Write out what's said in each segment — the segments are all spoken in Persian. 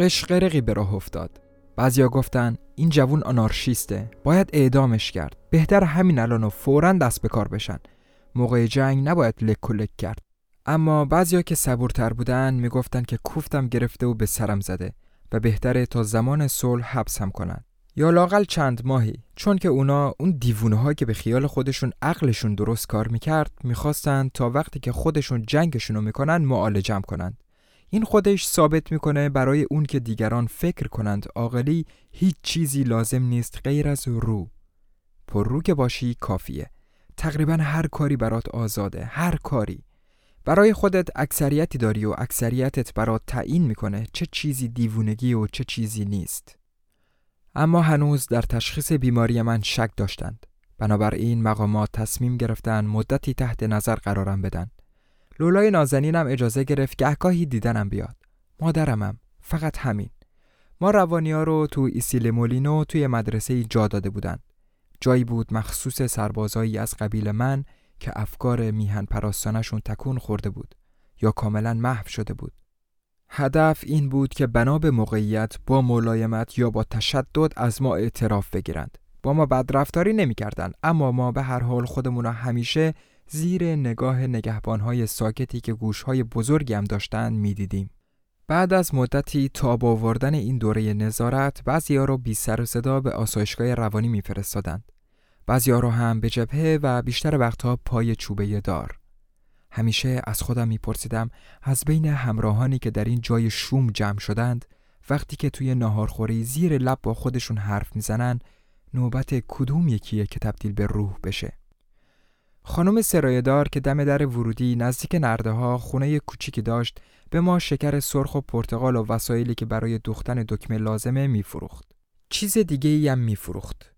قشقرقی به راه افتاد. بعضیا گفتن این جوون آنارشیسته. باید اعدامش کرد. بهتر همین الان و فورا دست به کار بشن. موقع جنگ نباید لک و لک کرد. اما بعضیا که صبورتر بودن می‌گفتن که کوفتم گرفته و به سرم زده و بهتره تا زمان صلح حبسم کنن. یا لاقل چند ماهی. چون که اونا اون دیوونه که به خیال خودشون عقلشون درست کار می‌کرد می‌خواستن تا وقتی که خودشون جنگشون رو می‌کنن معالجم کنند. این خودش ثابت می‌کنه برای اون که دیگران فکر کنند عاقلی هیچ چیزی لازم نیست غیر از رو. پر رو که باشی کافیه. تقریبا هر کاری برات آزاده هر کاری. برای خودت اکثریتی داری و اکثریتت برات تعیین می‌کنه چه چیزی دیوونگی و چه چیزی نیست. اما هنوز در تشخیص بیماری من شک داشتند. بنابراین مقامات تصمیم گرفتن مدتی تحت نظر قرارم بدن. لولای نازنینم اجازه گرفت گهگاهی دیدنم بیاد مادرمم فقط همین ما روانی ها رو تو ایسیل مولینو توی مدرسه جا داده بودند جایی بود مخصوص سربازایی از قبیل من که افکار میهن پراستانشون تکون خورده بود یا کاملا محو شده بود. هدف این بود که بنا به موقعیت با ملایمت یا با تشدد از ما اعتراف بگیرند. با ما بدرفتاری نمی‌کردند اما ما به هر حال خودمون همیشه زیر نگاه نگهبانهای ساکتی که گوشهای بزرگی هم داشتند می‌دیدیم. بعد از مدتی تاب آوردن این دوره نظارت بعضیا رو بی سر و صدا به آسایشگاه روانی میفرستادند. بعضیا رو هم به جبهه و بیشتر وقتها پای چوبه دار. همیشه از خودم میپرسیدم از بین همراهانی که در این جای شوم جمع شدند وقتی که توی ناهارخوری زیر لب با خودشون حرف می‌زنن نوبت کدوم یکیه که تبدیل به روح بشه. خانم سرایدار که دم در ورودی نزدیک نرده ها خونه کوچیکی داشت به ما شکر سرخ و پرتقال و وسایلی که برای دوختن دکمه لازمه میفروخت. چیز دیگه ای هم میفروخت.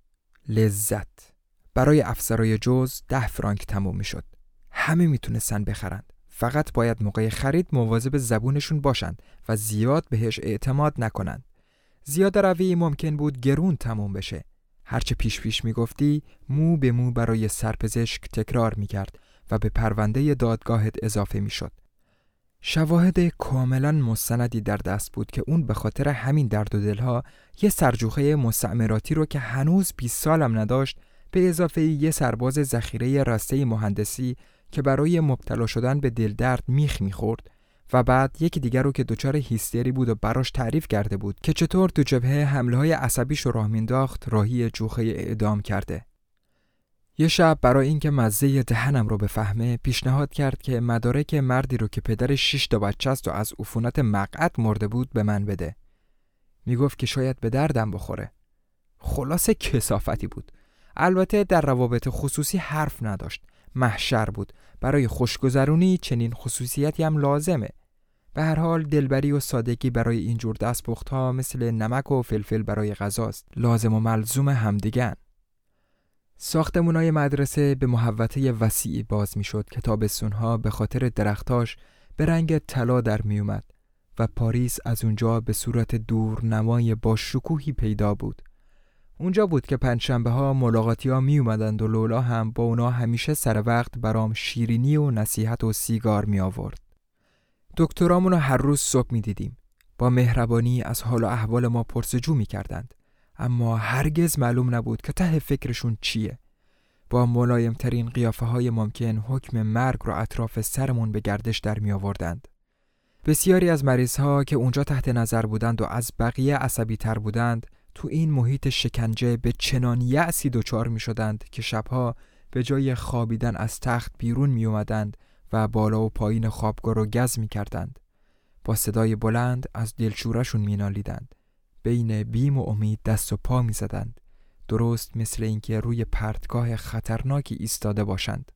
لذت. برای افسرای جز ده فرانک تموم می‌شد. همه می‌تونستن بخرند. فقط باید موقع خرید مواظب زبونشون باشند و زیاد بهش اعتماد نکنند. زیاد روی ممکن بود گرون تموم بشه. هرچه پیش پیش می‌گفتی مو به مو برای سرپزشک تکرار می‌کرد و به پرونده دادگاهت اضافه می‌شد. شواهد کاملا مستندی در دست بود که اون به خاطر همین درد و دلها یه سرجوخه مستعمراتی رو که هنوز 20 سالم نداشت به اضافه یه سرباز ذخیره راسته مهندسی که برای مبتلا شدن به دل درد میخ می‌خورد و بعد یکی دیگر رو که دچار هیستری بود و براش تعریف کرده بود که چطور تو جبهه حمله های رو راه مینداخت راهی جوخه اعدام کرده یه شب برای اینکه مزه دهنم رو بفهمه پیشنهاد کرد که مدارک مردی رو که پدر شش تا بچه است و از عفونت مقعد مرده بود به من بده. می‌گفت که شاید به دردم بخوره. خلاص کسافتی بود. البته در روابط خصوصی حرف نداشت. محشر بود. برای خوشگذرونی چنین خصوصیتی هم لازمه. به هر حال دلبری و سادگی برای اینجور دستپخت ها مثل نمک و فلفل برای غذاست. لازم و ملزوم همدیگن. ساختمونای مدرسه به محوطه وسیعی باز می‌شد که تابستونها به خاطر درختاش به رنگ طلا در میومد و پاریس از اونجا به صورت دور نمای با شکوهی پیدا بود. اونجا بود که پنجشنبه ها ملاقاتی ها می اومدند و لولا هم با اونا همیشه سر وقت برام شیرینی و نصیحت و سیگار می آورد. دکترامونو هر روز صبح می دیدیم. با مهربانی از حال و احوال ما پرسجو می کردند. اما هرگز معلوم نبود که ته فکرشون چیه. با ملایمترین قیافه های ممکن حکم مرگ رو اطراف سرمون به گردش در می آوردند. بسیاری از مریض ها که اونجا تحت نظر بودند و از بقیه عصبی تر بودند تو این محیط شکنجه به چنان یعصی دچار می شدند که شبها به جای خوابیدن از تخت بیرون می اومدند و بالا و پایین خوابگاه رو گز می کردند. با صدای بلند از دلشورشون می نالیدند. بین بیم و امید دست و پا می زدند. درست مثل اینکه روی پرتگاه خطرناکی ایستاده باشند.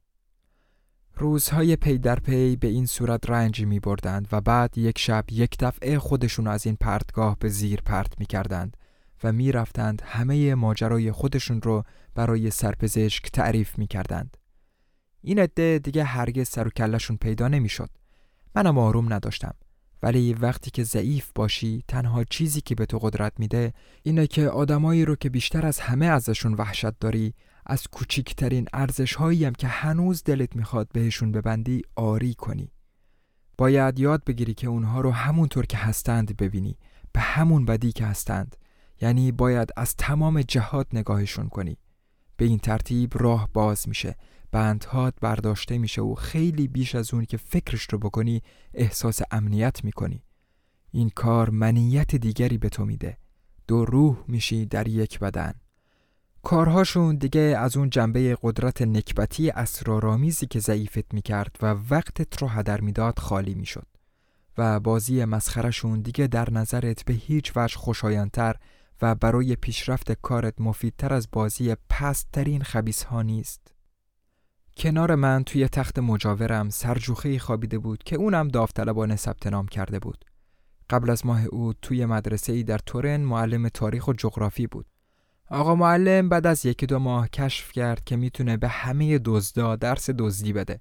روزهای پی در پی به این صورت رنج می بردند و بعد یک شب یک دفعه خودشون از این پرتگاه به زیر پرت می کردند و می رفتند همه ماجرای خودشون رو برای سرپزشک تعریف می کردند. این عده دیگه هرگز سر و کلشون پیدا نمی شد. منم آروم نداشتم. ولی وقتی که ضعیف باشی تنها چیزی که به تو قدرت میده اینه که آدمایی رو که بیشتر از همه ازشون وحشت داری از کوچیکترین ارزش هم که هنوز دلت می‌خواد بهشون ببندی آری کنی باید یاد بگیری که اونها رو همونطور که هستند ببینی به همون بدی که هستند یعنی باید از تمام جهات نگاهشون کنی به این ترتیب راه باز میشه بندهات برداشته میشه و خیلی بیش از اون که فکرش رو بکنی احساس امنیت می‌کنی. این کار منیت دیگری به تو میده. دو روح میشی در یک بدن. کارهاشون دیگه از اون جنبه قدرت نکبتی اسرارآمیزی که ضعیفت می‌کرد و وقتت رو هدر می‌داد خالی می‌شد. و بازی مسخرشون دیگه در نظرت به هیچ وجه خوشایندتر و برای پیشرفت کارت مفیدتر از بازی پسترین خبیس ها نیست. کنار من توی تخت مجاورم سرجوخه خوابیده بود که اونم داوطلبانه ثبت نام کرده بود. قبل از ماه او توی مدرسه ای در تورن معلم تاریخ و جغرافی بود. آقا معلم بعد از یکی دو ماه کشف کرد که می‌تونه به همه دزدا درس دزدی بده.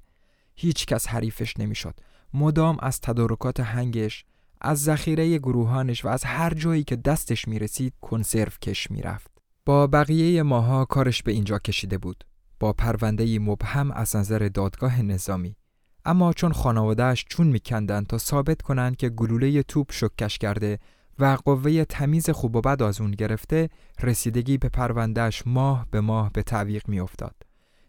هیچ کس حریفش نمی‌شد. مدام از تدارکات هنگش، از ذخیره گروهانش و از هر جایی که دستش می‌رسید کنسرو کش می‌رفت. با بقیه ماها کارش به اینجا کشیده بود. با پرونده مبهم از نظر دادگاه نظامی. اما چون خانوادهش چون میکندن تا ثابت کنند که گلوله توپ شکش کرده و قوه تمیز خوب و بد از اون گرفته رسیدگی به پروندهش ماه به ماه به تعویق میافتاد.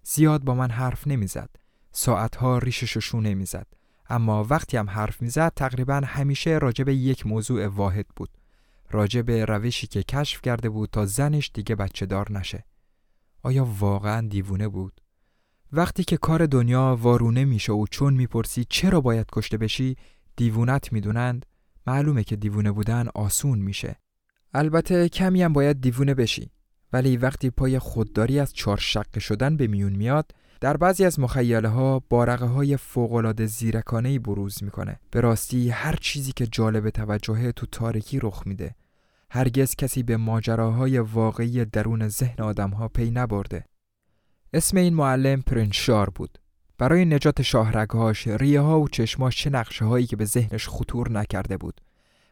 زیاد با من حرف نمی‌زد. ساعتها ریشش شونه می‌زد اما وقتی هم حرف می‌زد تقریبا همیشه راجب یک موضوع واحد بود. راجب روشی که کشف کرده بود تا زنش دیگه بچه دار نشه. آیا واقعا دیوونه بود؟ وقتی که کار دنیا وارونه میشه و چون می‌پرسی چرا باید کشته بشی دیوونت می‌دونند معلومه که دیوونه بودن آسون میشه. البته کمی هم باید دیوونه بشی. ولی وقتی پای خودداری از چهار شقه شدن به میون میاد در بعضی از مخیله ها بارقه های فوقلاده زیرکانه بروز می‌کنه. به راستی هر چیزی که جالب توجهه تو تاریکی رخ میده. هرگز کسی به ماجراهای واقعی درون ذهن آدمها پی نبرده. اسم این معلم پرنشار بود. برای نجات شاهرگهاش، ریه ها و چشماش چه نقشه هایی که به ذهنش خطور نکرده بود.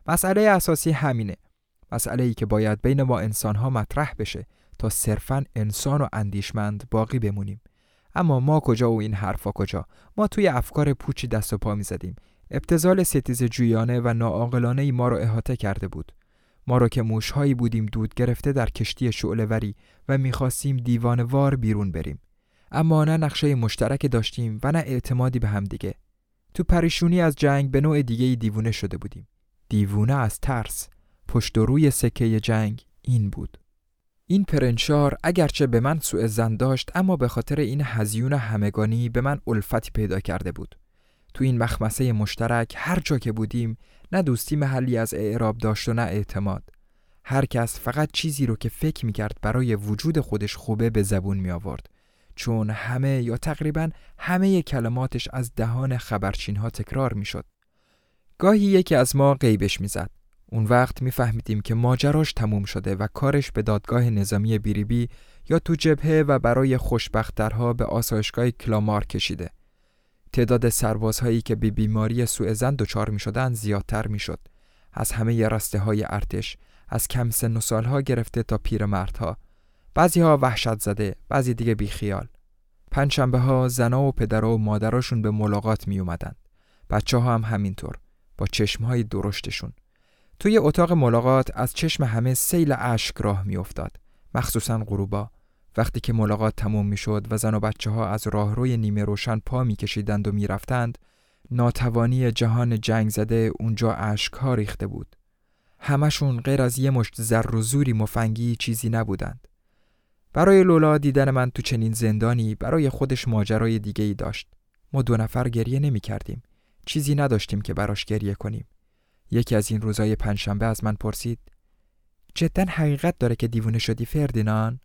مسئله اساسی همینه. مسئله ای که باید بین ما انسان ها مطرح بشه تا صرفا انسان و اندیشمند باقی بمونیم. اما ما کجا و این حرفا کجا؟ ما توی افکار پوچی دست و پا می زدیم. ابتزال ستیز جویانه و ناعاقلانه ای ما رو احاطه کرده بود. ما را که موشهایی بودیم دود گرفته در کشتی وری و می‌خواستیم دیوانوار بیرون بریم. اما نه نقشه مشترک داشتیم و نه اعتمادی به هم دیگه. تو پریشونی از جنگ به نوع دیگه دیوونه شده بودیم. دیوونه از ترس. پشت و روی سکه جنگ این بود. این پرنشار اگرچه به من سوء زن داشت اما به خاطر این هزیون همگانی به من الفتی پیدا کرده بود. تو این مخمسه مشترک هر جا که بودیم نه دوستی محلی از اعراب داشت و نه اعتماد هر کس فقط چیزی رو که فکر می‌کرد برای وجود خودش خوبه به زبون می آورد چون همه یا تقریبا همه کلماتش از دهان خبرچین ها تکرار می‌شد. گاهی یکی از ما غیبش می‌زد. اون وقت میفهمیدیم که ماجراش تموم شده و کارش به دادگاه نظامی بیریبی یا تو جبهه و برای خوشبختترها به آسایشگاه کلامار کشیده. تعداد سربازهایی که به بیماری سوء زن دچار می شدن زیادتر می شد. از همه رسته های ارتش، از کم سن و سالها گرفته تا پیرمردها. بعضی ها وحشت زده بعضی دیگه بیخیال. پنجشنبه ها زنا و پدر و مادراشون به ملاقات می اومدن بچه ها هم همینطور با چشم های درشتشون. توی اتاق ملاقات از چشم همه سیل اشک راه می افتاد مخصوصا غروبا. وقتی که ملاقات تموم می شد و زن و بچه ها از راهروی نیمه روشن پا می کشیدند و می رفتند ناتوانی جهان جنگ زده اونجا اشک ها ریخته بود. همشون غیر از یه مشت زر و زوری مفنگی چیزی نبودند. برای لولا دیدن من تو چنین زندانی برای خودش ماجرای دیگه ای داشت. ما دو نفر گریه نمی کردیم چیزی نداشتیم که براش گریه کنیم. یکی از این روزای پنجشنبه از من پرسید جدا حقیقت داره که دیوونه شدی فردینان؟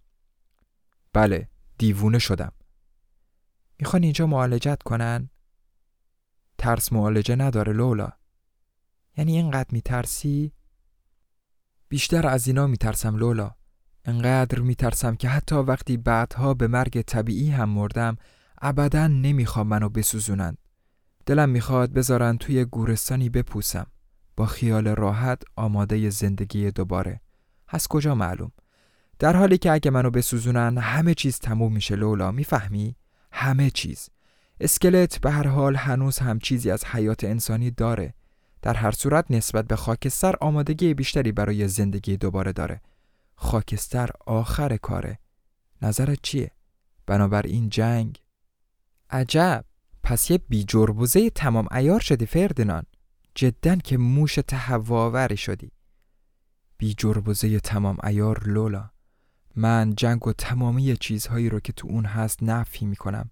بله دیوونه شدم. می‌خوان اینجا معالجت کنن؟ ترس معالجه نداره لولا. یعنی اینقدر میترسی؟ بیشتر از اینا میترسم لولا. انقدر میترسم که حتی وقتی بعدها به مرگ طبیعی هم مردم ابدا نمی‌خوام منو بسوزونند دلم می‌خواد بذارن توی گورستانی بپوسم. با خیال راحت آماده زندگی دوباره. از کجا معلوم؟ در حالی که اگه منو بسوزونن همه چیز تموم میشه لولا. می‌فهمی؟ همه چیز. اسکلت به هر حال هنوز هم چیزی از حیات انسانی داره. در هر صورت نسبت به خاکستر آمادگی بیشتری برای زندگی دوباره داره. خاکستر آخر کاره. نظرت چیه؟ بنابراین جنگ. عجب. پس یه بیجربوزه تمام ایار شدی فردنان. جدا که موش تهواوری شدی. بیجربوزه تمام ایار لولا. من جنگ و تمامی چیزهایی رو که تو اون هست نفی می‌کنم.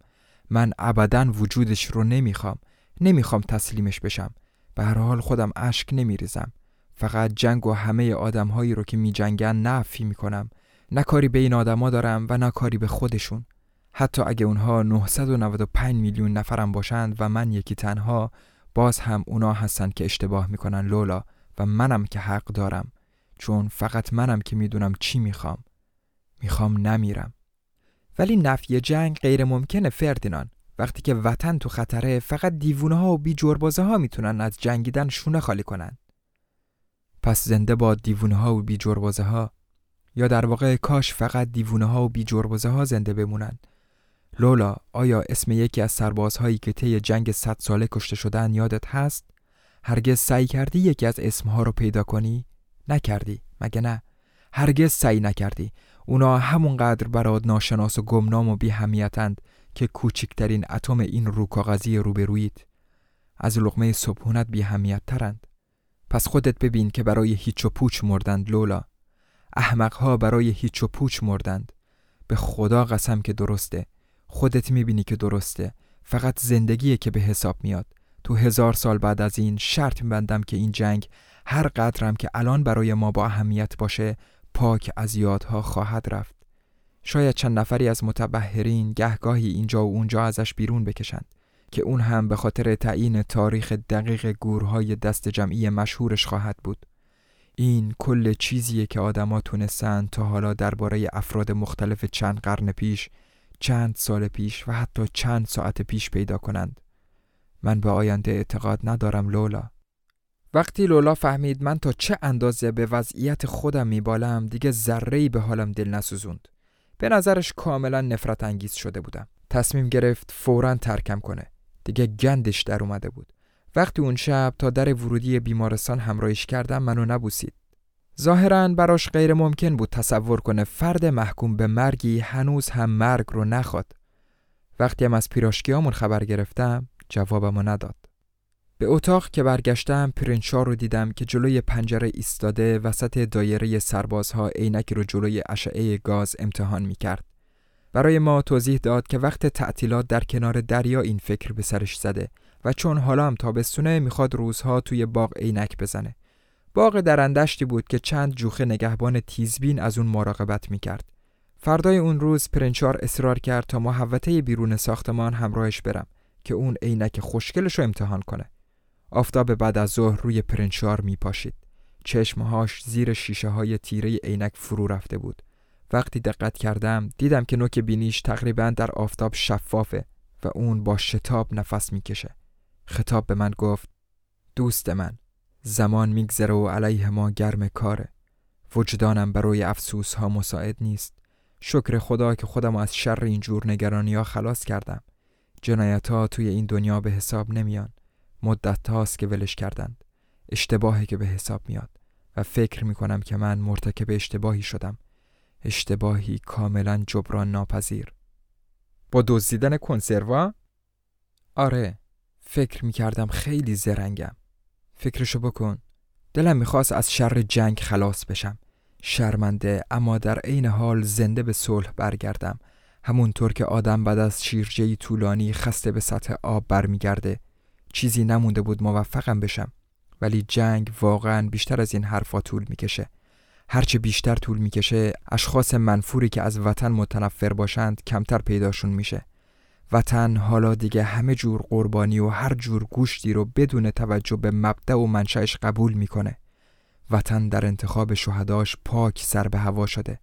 من ابدا وجودش رو نمی‌خوام. نمی‌خوام تسلیمش بشم. به هر حال خودم اشک نمیریزم. فقط جنگ و همه آدمهایی رو که می جنگن نفی می کنم نه کاری به این آدما دارم و نه کاری به خودشون. حتی اگه اونها 995 میلیون نفرم باشند و من یکی تنها باز هم اونا هستن که اشتباه می‌کنن لولا. و منم که حق دارم. چون فقط منم که می‌دونم چی می‌خوام. می‌خوام نمیرم ولی نفی جنگ غیر ممکنه فردینان وقتی که وطن تو خطره فقط دیوونه ها و بی جربازه ها می‌تونن از جنگیدن شونه خالی کنن پس زنده با دیوونه ها و بی جربازه ها یا در واقع کاش فقط دیوونه ها و بی جربازه ها زنده بمونن لولا آیا اسم یکی از سربازهایی که طی جنگ صد ساله کشته شدن یادت هست؟ هرگز سعی کردی یکی از اسمها رو پیدا کنی؟ نکردی مگه نه؟ هرگز سعی نکردی اونا همونقدر برات ناشناس و گمنام و بیهمیتند که کوچکترین اتم این رو کاغذی روبرویت از لغمه صبحونت بیهمیت ترند پس خودت ببین که برای هیچ و پوچ مردند لولا. احمقها برای هیچ و پوچ مردند. به خدا قسم که درسته. خودت می‌بینی که درسته. فقط زندگیه که به حساب میاد. تو هزار سال بعد از این شرط میبندم که این جنگ هر قدرم که الان برای ما با اهمیت باشه پاک از یادها خواهد رفت. شاید چند نفری از متبهرین گهگاهی اینجا و اونجا ازش بیرون بکشند که اون هم به خاطر تعیین تاریخ دقیق گورهای دست جمعی مشهورش خواهد بود. این کل چیزیه که آدما تونستن تا حالا درباره افراد مختلف چند قرن پیش چند سال پیش و حتی چند ساعت پیش پیدا کنند. من به آینده اعتقاد ندارم لولا. وقتی لولا فهمید من تا چه اندازه به وضعیت خودم میبالم دیگه ذره‌ای به حالم دل نسوزوند. به نظرش کاملا نفرت انگیز شده بودم. تصمیم گرفت فورا ترکم کنه. دیگه گندش در اومده بود. وقتی اون شب تا در ورودی بیمارستان همراهیش کردم منو نبوسید. ظاهرا براش غیر ممکن بود تصور کنه فرد محکوم به مرگی هنوز هم مرگ رو نخواد. وقتی هم از پیراشکیامون خبر گرفتم جوابمو نداد. به اتاق که برگشتم پرنشا رو دیدم که جلوی پنجره ایستاده وسط دایره سربازها عینکی رو جلوی اشعه گاز امتحان می کرد. برای ما توضیح داد که وقت تعطیلات در کنار دریا این فکر به سرش زده و چون حالا هم تابستونه می‌خواد روزها توی باغ عینک بزنه. باغ درندشتی بود که چند جوخه نگهبان تیزبین از اون مراقبت می‌کرد. فردای اون روز پرنچار اصرار کرد تا محوطه بیرون ساختمان همراهش برم که اون عینک خوشگلش رو امتحان کنه. آفتاب بعد از ظهر روی پرنچار می پاشید. چشمهاش زیر شیشه های تیره عینک فرو رفته بود. وقتی دقت کردم دیدم که نوک بینیش تقریبا در آفتاب شفافه و اون با شتاب نفس می‌کشه. خطاب به من گفت دوست من زمان میگذره و علیه ما گرم کاره. وجدانم برای افسوس ها مساعد نیست. شکر خدا که خودم از شر اینجور نگرانی ها خلاص کردم جنایت ها توی این دنیا به حساب نمیان مدت هاست که ولش کردند. اشتباهی که به حساب میاد. و فکر می‌کنم که من مرتکب اشتباهی شدم. اشتباهی کاملا جبران ناپذیر. با دزدیدن کنسروا؟ آره. فکر می‌کردم خیلی زرنگم. فکرشو بکن. دلم می‌خواست از شر جنگ خلاص بشم. شرمنده اما در عین حال زنده به صلح برگردم. همونطور که آدم بعد از شیرجهی طولانی خسته به سطح آب برمیگرده. چیزی نمونده بود موفقم بشم. ولی جنگ واقعا بیشتر از این حرفا طول می‌کشه. هرچه بیشتر طول می‌کشه اشخاص منفوری که از وطن متنفر باشند کمتر پیداشون میشه. وطن حالا دیگه همه جور قربانی و هر جور گوشتی رو بدون توجه به مبدع و منشأش قبول می‌کنه. وطن در انتخاب شهداش پاک سر به هوا شده.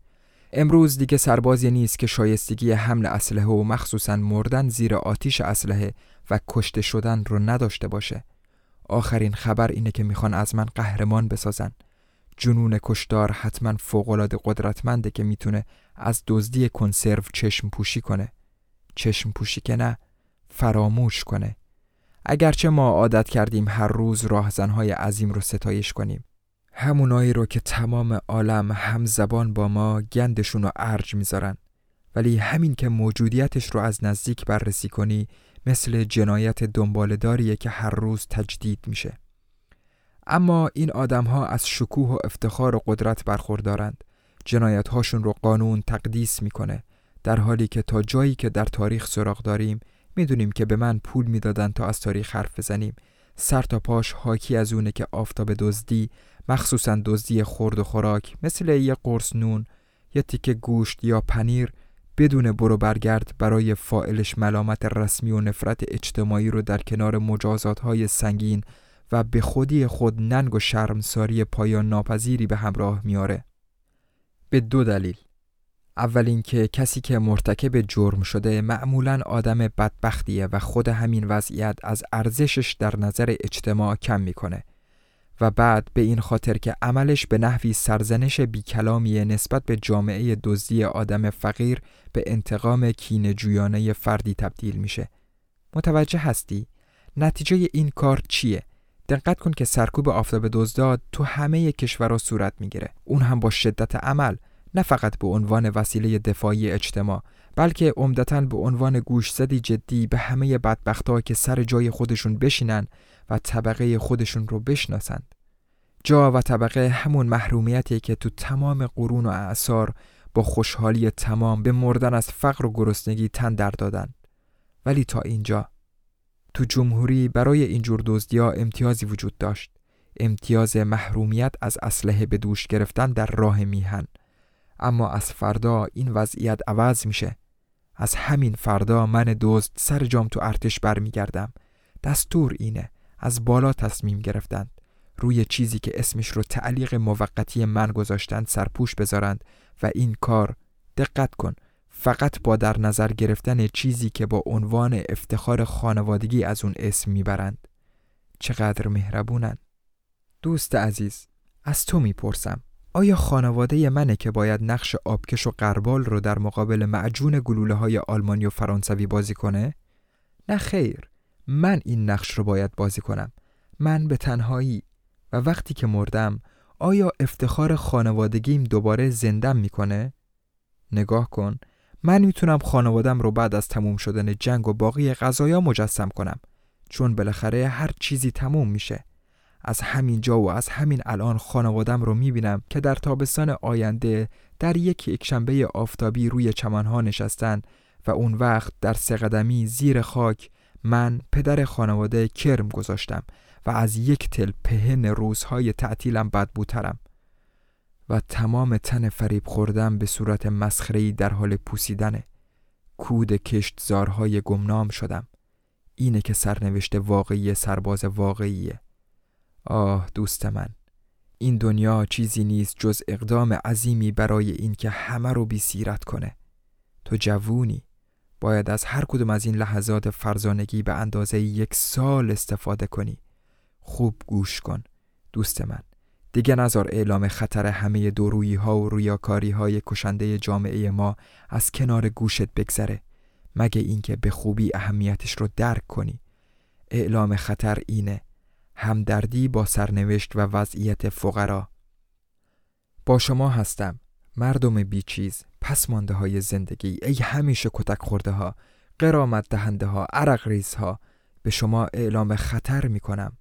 امروز دیگه سربازی نیست که شایستگی حمل اسلحه و مخصوصا مردن زیر آتیش اسلحه و کشته شدن رو نداشته باشه. آخرین خبر اینه که می‌خوان از من قهرمان بسازن. جنون کشدار حتما فوقالعاده قدرتمنده که می‌تونه از دزدی کنسرو چشم پوشی کنه. چشم پوشی که نه فراموش کنه. اگرچه ما عادت کردیم هر روز راهزنهای عظیم رو ستایش کنیم. همونایی رو که تمام عالم هم زبان با ما گندشون رو ارج می‌ذارن. ولی همین که موجودیتش رو از نزدیک بررسی کنی مثل جنایت دنبالداریه که هر روز تجدید میشه. اما این آدم ها از شکوه و افتخار و قدرت برخوردارند. جنایت هاشون رو قانون تقدیس می‌کنه. در حالی که تا جایی که در تاریخ سراغ داریم می‌دونیم که به من پول می‌دادن تا از تاریخ حرف بزنیم. سر تا پاش حاکی از اونه که آفتاب دزدی مخصوصا دزدی خورد و خوراک مثل یه قرص نون یه تیکه گوشت یا پنیر بدون برو برگرد برای فائلش ملامت رسمی و نفرت اجتماعی رو در کنار مجازات های سنگین و به خودی خود ننگ و شرمساری پایان ناپذیری به همراه میاره به دو دلیل. اول اینکه کسی که مرتکب جرم شده معمولا آدم بدبختیه و خود همین وضعیت از ارزشش در نظر اجتماع کم می‌کنه. و بعد به این خاطر که عملش به نحوی سرزنش بیکلامیه نسبت به جامعه دزدی آدم فقیر به انتقام کین جویانه فردی تبدیل میشه متوجه هستی؟ نتیجه این کار چیه؟ دقت کن که سرکوب آفتاب دزداد تو همه کشورها صورت می‌گیره اون هم با شدت عمل نه فقط به عنوان وسیله دفاعی اجتماع بلکه عمدتا به عنوان گوشزدی جدی به همه بدبختها که سر جای خودشون بشینن و طبقه خودشون رو بشناسند. جا و طبقه همون محرومیتی که تو تمام قرون و اعثار با خوشحالی تمام به مردن از فقر و گرسنگی تن در دادن. ولی تا اینجا. تو جمهوری برای اینجور دزدیا امتیازی وجود داشت. امتیاز محرومیت از اسلحه به دوش گرفتن در راه میهن. اما از فردا این وضعیت عوض میشه. از همین فردا من دزد سر جام تو ارتش برمیگردم. دستور اینه. از بالا تصمیم گرفتند. روی چیزی که اسمش رو تعلیق موقتی من گذاشتند سرپوش بذارند و این کار دقت کن فقط با در نظر گرفتن چیزی که با عنوان افتخار خانوادگی از اون اسم می‌برند. چقدر مهربونند دوست عزیز از تو می‌پرسم آیا خانواده منه که باید نقش آبکش و قربال رو در مقابل معجون گلوله های آلمانی و فرانسوی بازی کنه؟ نه خیر. من این نقش رو باید بازی کنم. من به تنهایی. و وقتی که مردم آیا افتخار خانوادگیم دوباره زندم می‌کنه؟ نگاه کن. من می‌تونم خانوادم رو بعد از تموم شدن جنگ و باقی غذایا مجسم کنم. چون بالاخره هر چیزی تموم میشه. از همین جا و از همین الان خانوادم رو می‌بینم که در تابستان آینده در یک یکشنبه آفتابی روی چمنها نشستن و اون وقت در سقدمی زیر خاک من پدر خانواده کرم گذاشتم و از یک تل پهن روزهای تعطیلم بدبوترم و تمام تن فریب خوردم به صورت مسخره‌ای در حال پوسیدنه کود کشتزارهای گمنام شدم. اینه که سرنوشت واقعی سرباز واقعیه. آه دوست من این دنیا چیزی نیست جز اقدام عظیمی برای اینکه همه رو بی سیرت کنه. تو جوونی. باید از هر کدوم از این لحظات فرزانگی به اندازه یک سال استفاده کنی. خوب گوش کن دوست من. دیگه نظر اعلام خطر همه دورویی ها و رویاکاری های کشنده جامعه ما از کنار گوشت بگذره. مگه اینکه به خوبی اهمیتش رو درک کنی. اعلام خطر اینه. همدردی با سرنوشت و وضعیت فقرا. با شما هستم مردم بیچیز. پس مانده های زندگی. ای همیشه کتک خورده ها قرامت دهنده ها عرق ریز ها به شما اعلام خطر می کنم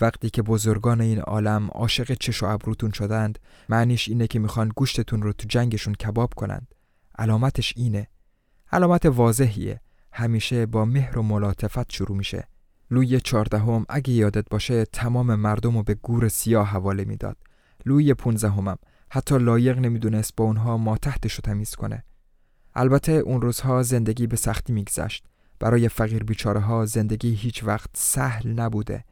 وقتی که بزرگان این عالم عاشق چش و ابروتون شدند معنیش اینه که می‌خوان گوشتتون رو تو جنگشون کباب کنند. علامتش اینه. علامت واضحیه. همیشه با مهر و ملاطفت شروع میشه. لوی چهاردهم اگه یادت باشه تمام مردم رو به گور سیاه حواله می‌داد. لوی پونزدهمم حتی لایق نمی‌دونست با اونها ما تحتش رو تمیز کنه. البته اون روزها زندگی به سختی میگذشت. برای فقیر بیچاره ها زندگی هیچ وقت سهل نبوده.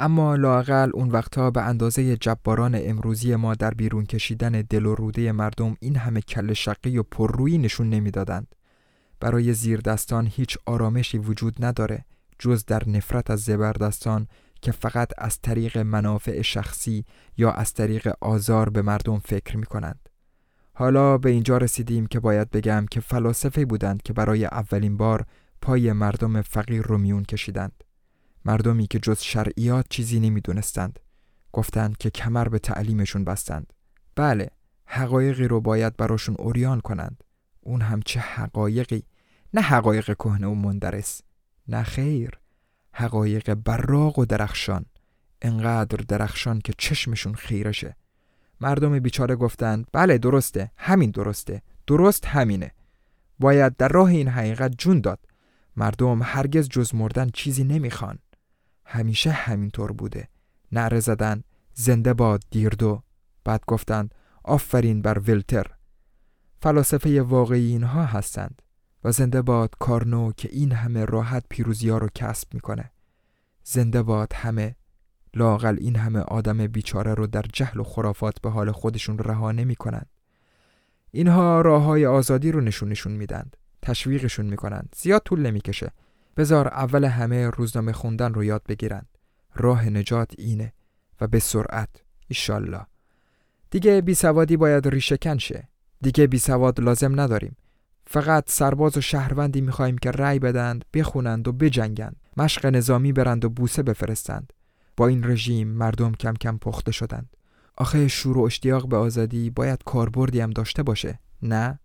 اما لاقل اون وقتها به اندازه جباران امروزی ما در بیرون کشیدن دل و روده مردم این همه کل شقی و پررویی نشون نمی‌دادند. برای زیردستان هیچ آرامشی وجود نداره جز در نفرت از زبردستان که فقط از طریق منافع شخصی یا از طریق آزار به مردم فکر می کنند. حالا به اینجا رسیدیم که باید بگم که فلاسفه بودند که برای اولین بار پای مردم فقیر رو میون کشیدند. مردمی که جز شرعیات چیزی نمی‌دونستند. گفتند که کمر به تعلیمشون بستند. بله، حقایقی رو باید براشون اوریان کنند. اون هم چه حقایقی؟ نه حقایق کهنه و مندرس. نه خیر. حقایق براق و درخشان. انقدر درخشان که چشمشون خیرشه. مردم بیچاره گفتند بله درسته همین درسته درست همینه. باید در راه این حقیقت جون داد. مردم هرگز جز مردن چیزی نمی‌خوان. همیشه همینطور بوده. نعره زدن زنده باد دیردو. بعد گفتند آفرین بر ولتر. فلاسفه واقعی اینها هستند. و زنده باد کارنو که این همه راحت پیروزی ها رو کسب می‌کنه زنده باد همه لاقل این همه آدم بیچاره رو در جهل و خرافات به حال خودشون رها نمی کنند. اینها راه های آزادی رو نشون نشون میدند. تشویقشون می‌کنند. زیاد طول نمی‌کشه. بزار اول همه روزنامه خوندن رو یاد بگیرند. راه نجات اینه و به سرعت. ایشالله. دیگه بی سوادی باید ریشکن شه. دیگه بی سواد لازم نداریم. فقط سرباز و شهروندی می‌خواهیم که رأی بدند، بخونند و بجنگند. مشق نظامی برند و بوسه بفرستند. با این رژیم مردم کم کم پخته شدند. آخه شور و اشتیاق به آزادی باید کاربردی هم داشته باشه نه؟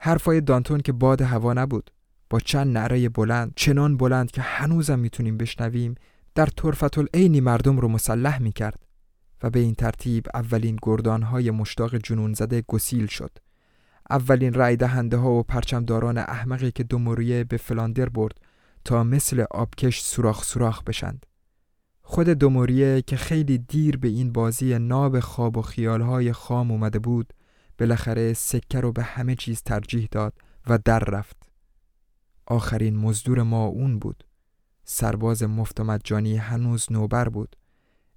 حرفای دانتون که باد هوا نبود. با چند نعره بلند چنان بلند که هنوزم می‌تونیم بشنویم در طرفت العینی مردم رو مسلح می‌کرد. و به این ترتیب اولین گردانهای مشتاق جنون زده گسیل شد. اولین رای دهنده ها و پرچمداران احمقی که دوموریه به فلاندر برد تا مثل آبکش سوراخ سوراخ بشند. خود دوموریه که خیلی دیر به این بازی ناب خواب و خیالهای خام اومده بود بالاخره سکه رو به همه چیز ترجیح داد و در رفت. آخرین مزدور ما اون بود. سرباز مفت مجانی هنوز نوبر بود.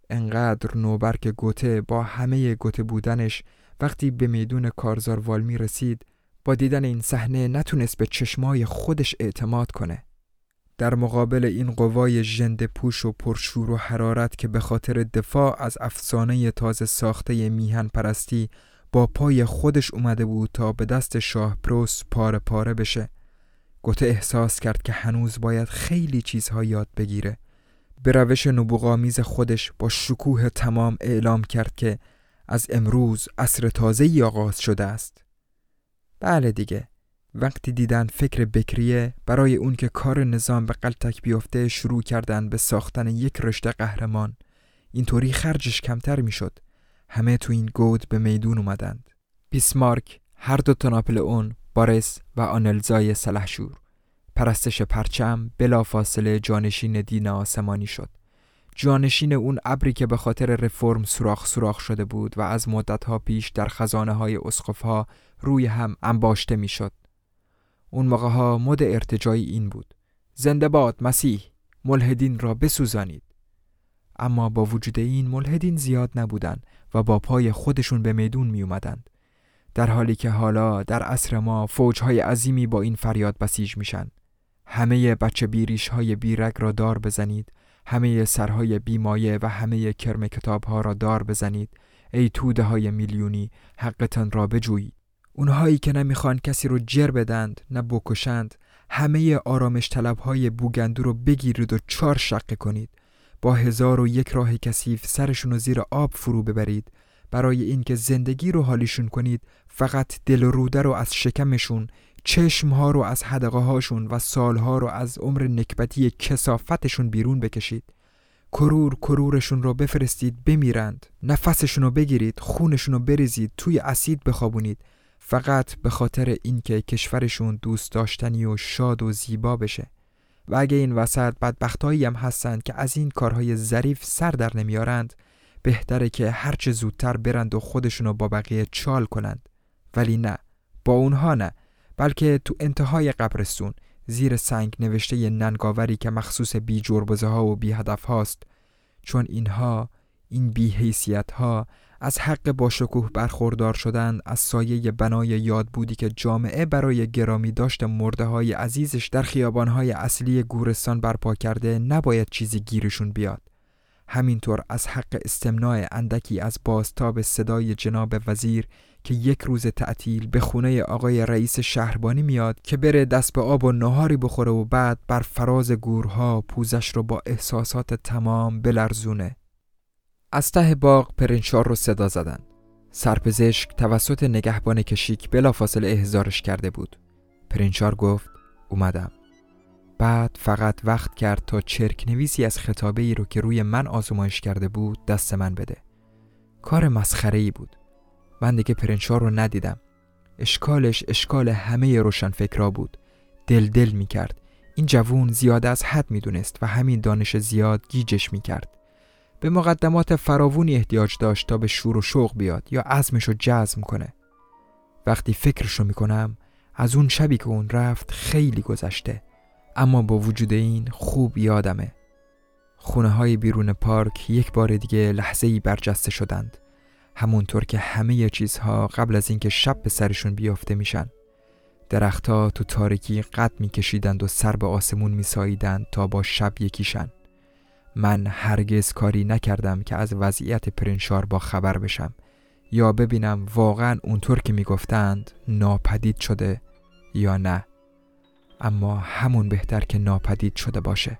انقدر نوبر که گوته با همه گوته بودنش وقتی به میدون کارزار والمی رسید با دیدن این صحنه نتونست به چشمای خودش اعتماد کنه. در مقابل این قوای ژنده پوش و پرشور و حرارت که به خاطر دفاع از افسانه تازه ساخته میهن پرستی با پای خودش اومده بود تا به دست شاه پروس پاره پاره بشه گوته احساس کرد که هنوز باید خیلی چیزها یاد بگیره. به روش نبوغامیز خودش با شکوه تمام اعلام کرد که از امروز عصر تازه آغاز شده است. بله دیگه. وقتی دیدن فکر بکریه برای اون که کار نظام به قلتک بیفته شروع کردن به ساختن یک رشته قهرمان. اینطوری خرجش کمتر می‌شد. همه تو این گود به میدون اومدند. بیسمارک هر دو اون بارس و آنلزای سلحشور. پرستش پرچم فاصله جانشین دین آسمانی شد. جانشین اون ابری که به خاطر رفرم سوراخ سوراخ شده بود و از مدتها پیش در خزانه های اسقفها روی هم انباشته می‌شد. اون موقع ها مد ارتجایی این بود. زنده باد مسیح ملحدین را بسوزانید. اما با وجود این ملحدین زیاد نبودند و با پای خودشون به میدون می اومدند. در حالی که حالا در عصر ما فوجهای عظیمی با این فریاد بسیج میشن. همه بچه بیریش های بیرگ را دار بزنید همه سرهای بیمایه و همه کرم کتاب ها را دار بزنید. ای توده های میلیونی حقتان را بجویید. اونهایی که نمی‌خوان کسی رو جر بدند نه بکشند همه آرامش طلب های بوگندو رو بگیرید و چار شقه کنید. با هزار و یک راه کثیف سرشون رو زیر آب فرو ببرید. برای اینکه زندگی رو حالیشون کنید فقط دل و روده رو از شکمشون چشمها رو از حدقه هاشون و سالها رو از عمر نکبتی کسافتشون بیرون بکشید. کرور کرورشون رو بفرستید بمیرند. نفسشون رو بگیرید خونشون رو بریزید توی اسید بخوابونید. فقط به خاطر اینکه کشورشون دوست داشتنی و شاد و زیبا بشه. و اگه این وسط بدبختایی هم هستند که از این کارهای ظریف سر در نمیارند بهتره که هرچه زودتر برند و خودشونو با بقیه چال کنند. ولی نه با اونها نه. بلکه تو انتهای قبرستون زیر سنگ نوشته ننگاوری که مخصوص بی جربزه ها و بی هدف هاست. چون اینها این بی حیثیت ها از حق با شکوه برخوردار شدن از سایه بنای یاد بودی که جامعه برای گرامی داشت مرده های عزیزش در خیابان های اصلی گورستان برپا کرده نباید چیزی گیرشون بیاد. همینطور از حق استمناع اندکی از بازتاب صدای جناب وزیر که یک روز تعطیل به خونه آقای رئیس شهربانی میاد که بره دست به آب و نهاری بخوره و بعد بر فراز گورها پوزش رو با احساسات تمام بلرزونه. از ته باغ پرنشار رو صدا زدن. سرپزشک توسط نگهبان کشیک بلافاصله احضارش کرده بود. پرنشار گفت اومدم. بعد فقط وقت کرد تا چرک نویسی از خطابه ای رو که روی من آزمایش کرده بود دست من بده. کار مسخره ای بود. من دیگه پرنشار رو ندیدم. اشکالش اشکال همه روشنفکرا بود. دل دل می کرد این جوون زیاد از حد می‌دونست و همین دانش زیاد گیجش می کرد به مقدمات فراوونی احتیاج داشت تا به شور و شوق بیاد یا عزمش رو جزم کنه. وقتی فکرش رو می‌کنم از اون شبی که اون رفت خیلی گذشته. اما با وجود این خوب یادمه. خونه های بیرون پارک یک بار دیگه لحظه ای برجسته شدند. همونطور که همه چیزها قبل از اینکه شب به سرشون بیافته میشن. درختها تو تاریکی قد میکشیدند و سر به آسمون میساییدند تا با شب یکیشن. من هرگز کاری نکردم که از وضعیت پرنشار با خبر بشم. یا ببینم واقعا اونطور که می‌گفتند ناپدید شده یا نه. اما همون بهتر که ناپدید شده باشه.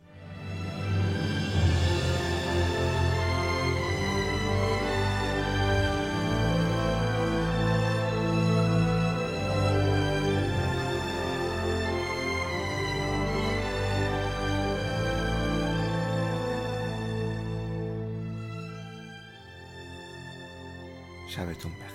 怎么？